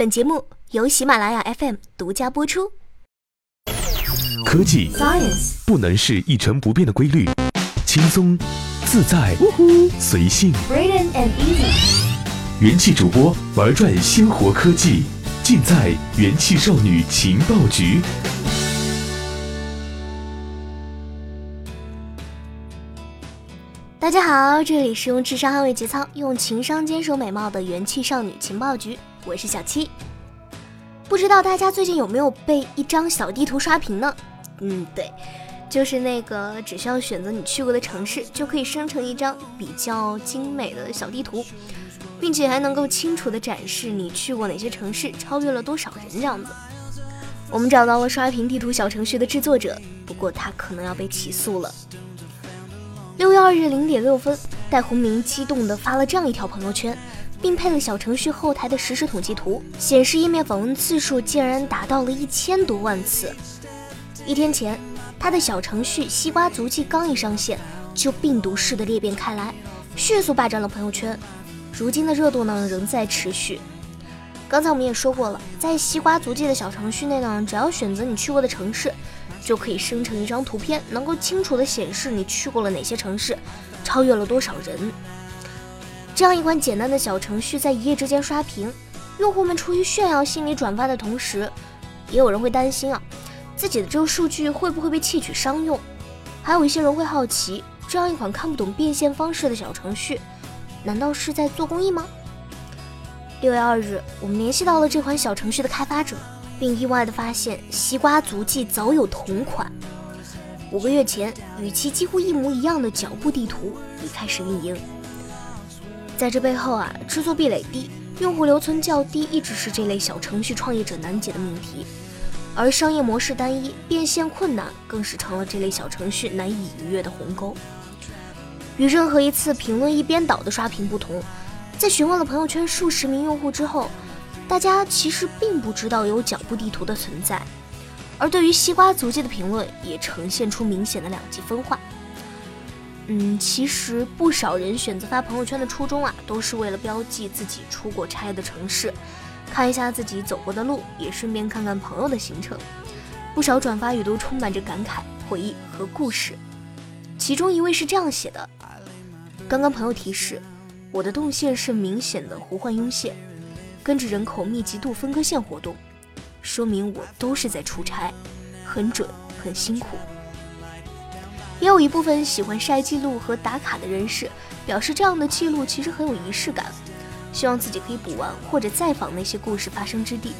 本节目由喜马拉雅 FM 独家播出。科技 Science 不能是一成不变的规律，轻松、自在、随性。Brilliant and easy。元气主播玩转鲜活科技，尽在元气少女情报局。大家好，这里是用智商捍卫节操，用情商坚守美貌的元气少女情报局，我是小七。不知道大家最近有没有被一张小地图刷屏呢？嗯，对，就是那个只需要选择你去过的城市，就可以生成一张比较精美的小地图，并且还能够清楚的展示你去过哪些城市，超越了多少人这样子。我们找到了刷屏地图小程序的制作者，不过他可能要被起诉了。六月二日零点六分，戴宏明激动地发了这样一条朋友圈，并配了小程序后台的实时统计图，显示页面访问次数竟然达到了一千多万次。一天前，他的小程序“西瓜足迹”刚一上线，就病毒式的裂变开来，迅速霸占了朋友圈。如今的热度呢，仍在持续。刚才我们也说过了，在“西瓜足迹”的小程序内呢，只要选择你去过的城市。就可以生成一张图片，能够清楚地显示你去过了哪些城市，超越了多少人。这样一款简单的小程序在一夜之间刷屏，用户们出于炫耀心理转发的同时，也有人会担心啊，自己的这个数据会不会被窃取商用？还有一些人会好奇，这样一款看不懂变现方式的小程序，难道是在做公益吗？六月二日，我们联系到了这款小程序的开发者。并意外地发现，西瓜足迹早有同款。五个月前，与其几乎一模一样的脚步地图已开始运营。在这背后啊，制作壁垒低、用户留存较低，一直是这类小程序创业者难解的命题。而商业模式单一、变现困难，更是成了这类小程序难以逾越的鸿沟。与任何一次评论一边倒的刷屏不同，在询问了朋友圈数十名用户之后。大家其实并不知道有脚步地图的存在，而对于西瓜足迹的评论也呈现出明显的两极分化。嗯，其实不少人选择发朋友圈的初衷啊，都是为了标记自己出过差的城市，看一下自己走过的路，也顺便看看朋友的行程。不少转发语都充满着感慨、回忆和故事。其中一位是这样写的：刚刚朋友提示，我的动线是明显的胡换拥线。跟着人口密集度分割线活动，说明我都是在出差，很准，很辛苦。也有一部分喜欢晒记录和打卡的人士表示，这样的记录其实很有仪式感，希望自己可以补完或者再访那些故事发生之地。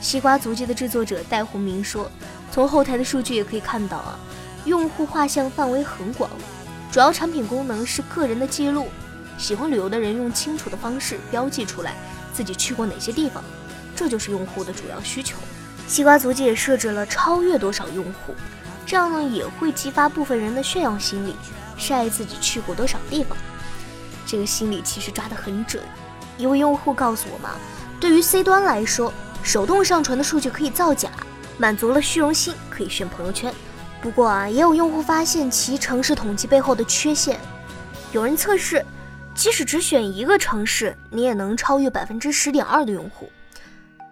西瓜足迹的制作者戴宏明说，从后台的数据也可以看到啊，用户画像范围很广，主要产品功能是个人的记录。喜欢旅游的人用清楚的方式标记出来自己去过哪些地方，这就是用户的主要需求。西瓜足迹也设置了超越多少用户，这样呢也会激发部分人的炫耀心理，晒自己去过多少地方。这个心理其实抓得很准。一位用户告诉我们，对于 C 端来说，手动上传的数据可以造假，满足了虚荣心，可以炫朋友圈。不过啊，也有用户发现其城市统计背后的缺陷，有人测试。即使只选一个城市，你也能超越百分之十点二的用户。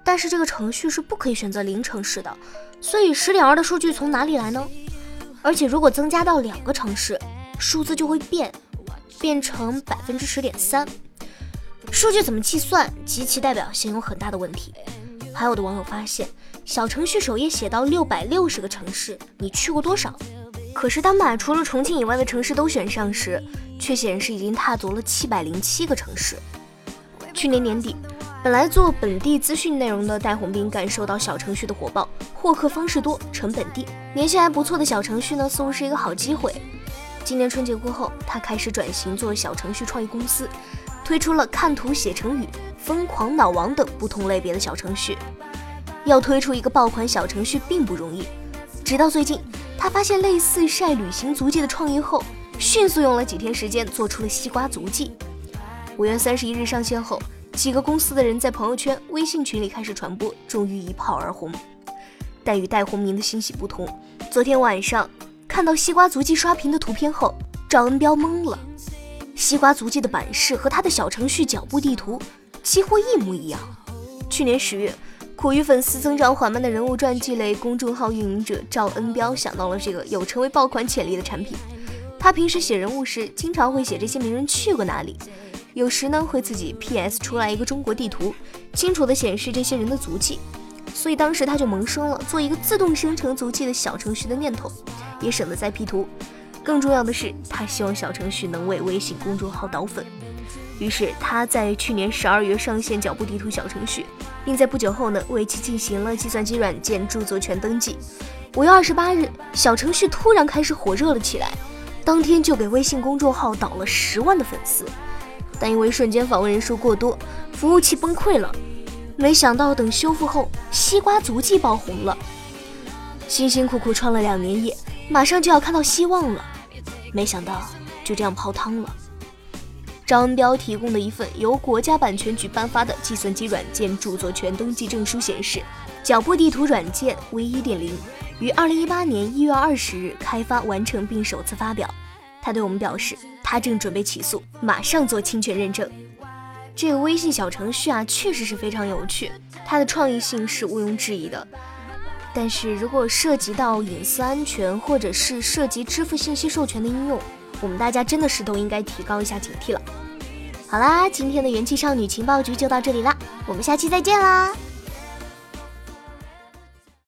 但是这个程序是不可以选择零城市的，所以十点二的数据从哪里来呢？而且如果增加到两个城市，数字就会变，变成百分之十点三。数据怎么计算？及其代表性有很大的问题。还有的网友发现，小程序首页写到六百六十个城市，你去过多少？可是当把除了重庆以外的城市都选上时，却显示已经踏足了七百零七个城市。去年年底，本来做本地资讯内容的戴宏斌感受到小程序的火爆，获客方式多，成本低，年限还不错的小程序呢，似乎是一个好机会。今年春节过后，他开始转型做小程序创意公司，推出了看图写成语、疯狂脑王等不同类别的小程序。要推出一个爆款小程序并不容易，直到最近，他发现类似晒旅行足迹的创意后。迅速用了几天时间做出了西瓜足迹。五月三十一日上线后，几个公司的人在朋友圈、微信群里开始传播，终于一炮而红。但与戴宏明的欣喜不同，昨天晚上看到西瓜足迹刷屏的图片后，赵恩彪懵了。西瓜足迹的版式和他的小程序脚步地图几乎一模一样。去年十月，苦于粉丝增长缓慢的人物传记类公众号运营者赵恩彪想到了这个有成为爆款潜力的产品。他平时写人物时，经常会写这些名人去过哪里，有时呢会自己 PS 出来一个中国地图，清楚的显示这些人的足迹。所以当时他就萌生了做一个自动生成足迹的小程序的念头，也省得再 P 图。更重要的是，他希望小程序能为微信公众号导粉。于是他在去年十二月上线脚步地图小程序，并在不久后呢为其进行了计算机软件著作权登记。五月二十八日，小程序突然开始火热了起来。当天就给微信公众号导了十万的粉丝，但因为瞬间访问人数过多，服务器崩溃了。没想到等修复后，西瓜足迹爆红了。辛辛苦苦创了两年业，马上就要看到希望了，没想到就这样泡汤了。张恩彪提供的一份由国家版权局颁发的计算机软件著作权登记证书显示，脚步地图软件 V 一点零于二零一八年一月二十日开发完成并首次发表。他对我们表示，他正准备起诉，马上做侵权认证。这个微信小程序啊，确实是非常有趣，它的创意性是毋庸置疑的。但是如果涉及到隐私安全，或者是涉及支付信息授权的应用，我们大家真的是都应该提高一下警惕了。好啦，今天的元气少女情报局就到这里啦，我们下期再见啦！